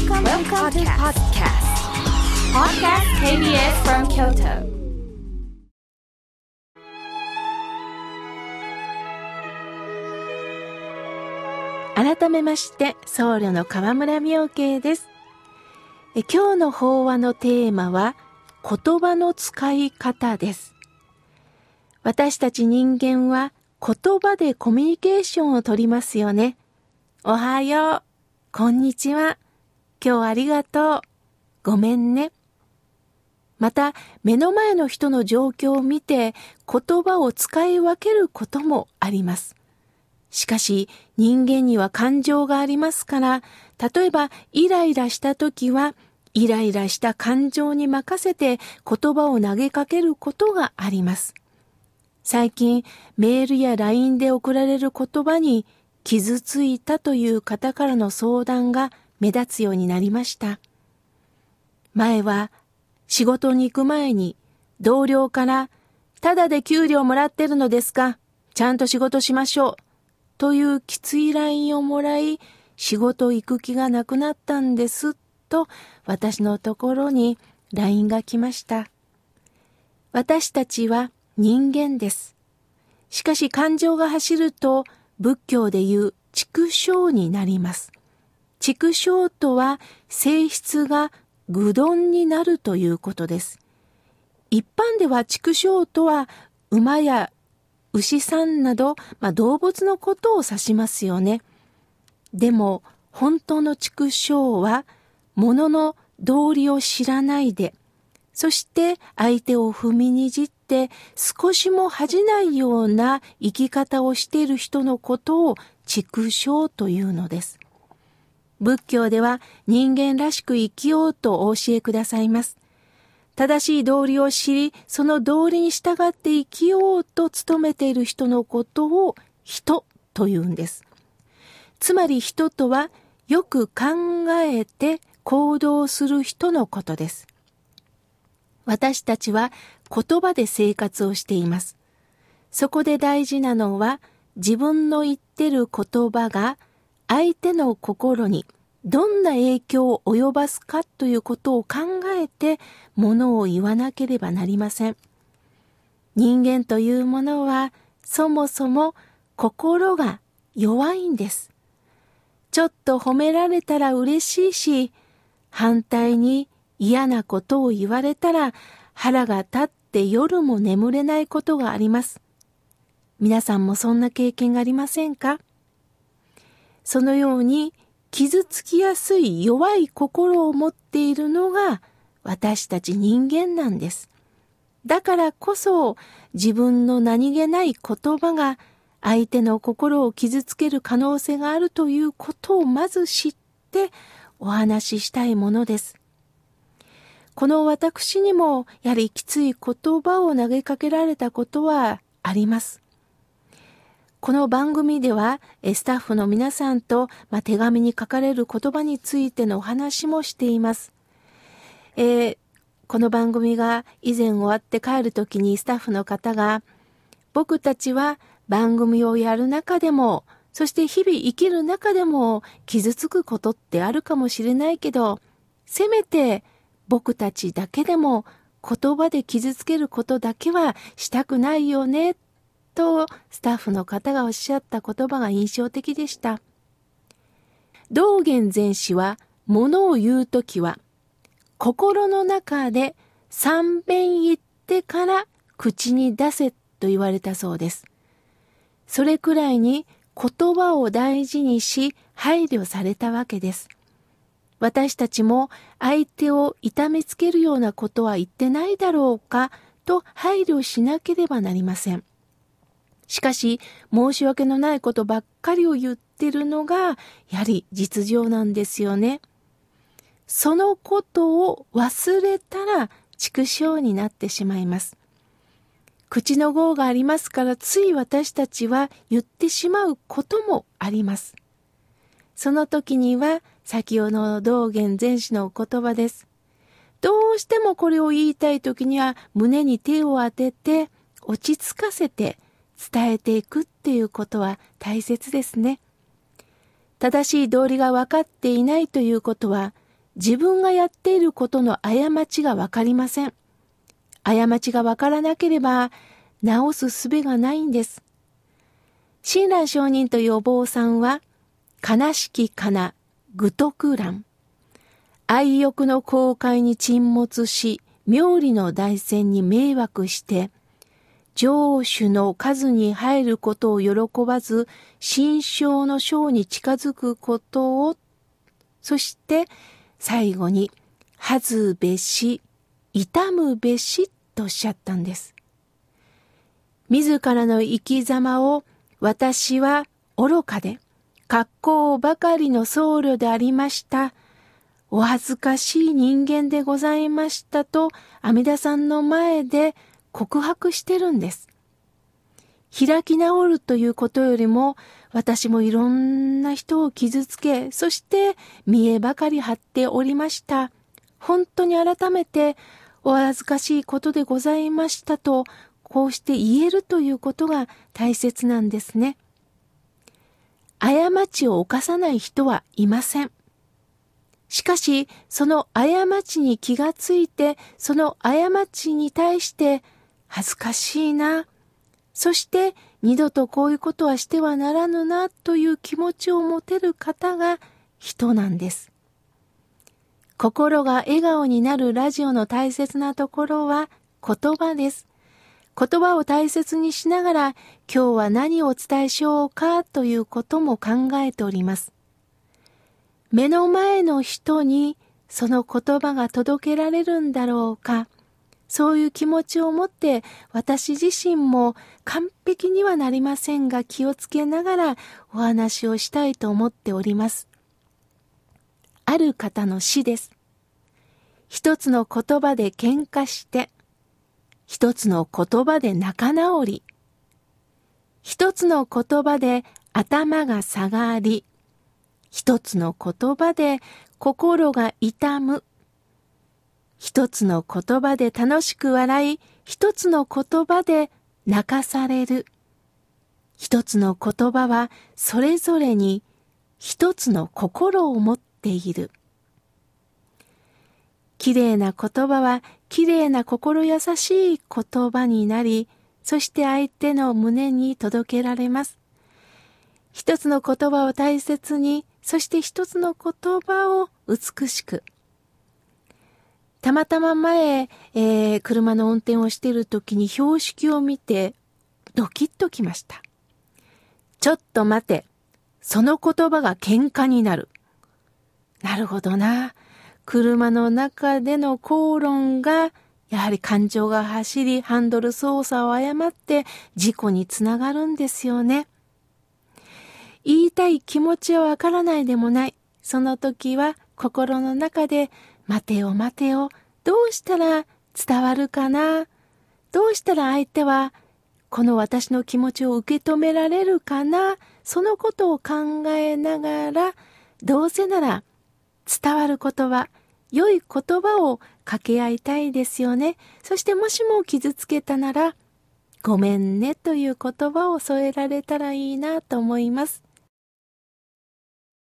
Welcome, Welcome to podcast. Podcast KBS from Kyoto. 改めまして僧侶の河村明慶ですえ今日の法話のテーマは言葉の使い方です私たち人間は言葉でコミュニケーションをとりますよねおはようこんにちは今日ありがとう。ごめんね。また目の前の人の状況を見て言葉を使い分けることもあります。しかし人間には感情がありますから、例えばイライラした時は、イライラした感情に任せて言葉を投げかけることがあります。最近メールや LINE で送られる言葉に傷ついたという方からの相談が目立つようになりました。前は仕事に行く前に同僚からただで給料もらってるのですかちゃんと仕事しましょうというきつい LINE をもらい、仕事行く気がなくなったんですと私のところに LINE が来ました。私たちは人間です。しかし感情が走ると仏教でいう畜生になります。畜生とは性質が愚鈍になるということです。一般では畜生とは馬や牛さんなど、まあ、動物のことを指しますよね。でも、本当の畜生は、物の道理を知らないで、そして相手を踏みにじって少しも恥じないような生き方をしている人のことを畜生というのです。仏教では人間らしく生きようとお教えくださいます。正しい道理を知り、その道理に従って生きようと努めている人のことを人と言うんです。つまり人とはよく考えて行動する人のことです。私たちは言葉で生活をしています。そこで大事なのは自分の言ってる言葉が相手の心にどんな影響を及ばすかということを考えてものを言わなければなりません。人間というものはそもそも心が弱いんです。ちょっと褒められたら嬉しいし、反対に嫌なことを言われたら腹が立って夜も眠れないことがあります。皆さんもそんな経験がありませんか？そのように傷つきやすい弱い心を持っているのが私たち人間なんです。だからこそ自分の何気ない言葉が相手の心を傷つける可能性があるということをまず知ってお話ししたいものです。この私にもやはりきつい言葉を投げかけられたことはあります。この番組ではスタッフの皆さんと、手紙に書かれる言葉についてのお話もしています。えー、この番組が以前終わって帰る時にスタッフの方が僕たちは番組をやる中でもそして日々生きる中でも傷つくことってあるかもしれないけどせめて僕たちだけでも言葉で傷つけることだけはしたくないよねとスタッフの方がおっしゃった言葉が印象的でした。道元禅師は物を言うときは心の中で三遍言ってから口に出せと言われたそうです。それくらいに言葉を大事にし配慮されたわけです。私たちも相手を痛めつけるようなことは言ってないだろうかと配慮しなければなりません。しかし、申し訳のないことばっかりを言ってるのが、やはり実情なんですよね。そのことを忘れたら、畜生になってしまいます。口の業がありますから、つい私たちは言ってしまうこともあります。その時には、先ほどの道元禅師のお言葉です。どうしてもこれを言いたい時には胸に手を当てて落ち着かせて伝えていくっていうことは大切ですね。正しい道理が分かっていないということは自分がやっていることの過ちがわかりません。過ちがわからなければ直す術がないんです。親鸞上人というお坊さんは、悲しきかな、愚徳乱。愛欲の公開に沈没し、妙理の大戦に迷惑して、上手の数に入ることを喜ばず、心象の章に近づくことを、そして最後に、恥ずべし、痛むべしとおっしゃったんです。自らの生き様を私は愚かで、格好ばかりの僧侶でありました。お恥ずかしい人間でございましたと阿弥陀さんの前で告白してるんです。開き直るということよりも私もいろんな人を傷つけ、そして見栄ばかり張っておりました。本当に改めてお恥ずかしいことでございましたと、こうして言えるということが大切なんですね。過ちを犯さない人はいません。しかし、その過ちに気がついて、その過ちに対して恥ずかしいな、そして二度とこういうことはしてはならぬなという気持ちを持てる方が人なんです。心が笑顔になるラジオの大切なところは言葉です。言葉を大切にしながら今日は何をお伝えしようかということも考えております。目の前の人にその言葉が届けられるんだろうか。そういう気持ちを持って私自身も完璧にはなりませんが気をつけながらお話をしたいと思っております。ある方の死です。一つの言葉で喧嘩して、一つの言葉で仲直り、一つの言葉で頭が下がり、一つの言葉で心が痛む、一つの言葉で楽しく笑い、一つの言葉で泣かされる。一つの言葉はそれぞれに一つの心を持っている。綺麗な言葉は綺麗な心優しい言葉になり、そして相手の胸に届けられます。一つの言葉を大切に、そして一つの言葉を美しく。たまたま前、えー、車の運転をしている時に標識を見て、ドキッときました。ちょっと待て。その言葉が喧嘩になる。なるほどな。車の中での口論が、やはり感情が走り、ハンドル操作を誤って事故につながるんですよね。言いたい気持ちはわからないでもない。その時は心の中で、待てよ待てよ、どうしたら伝わるかな？どうしたら相手はこの私の気持ちを受け止められるかな？そのことを考えながら、どうせなら伝わる言葉、良い言葉を掛け合いたいですよね。そしてもしも傷つけたなら、ごめんねという言葉を添えられたらいいなと思います。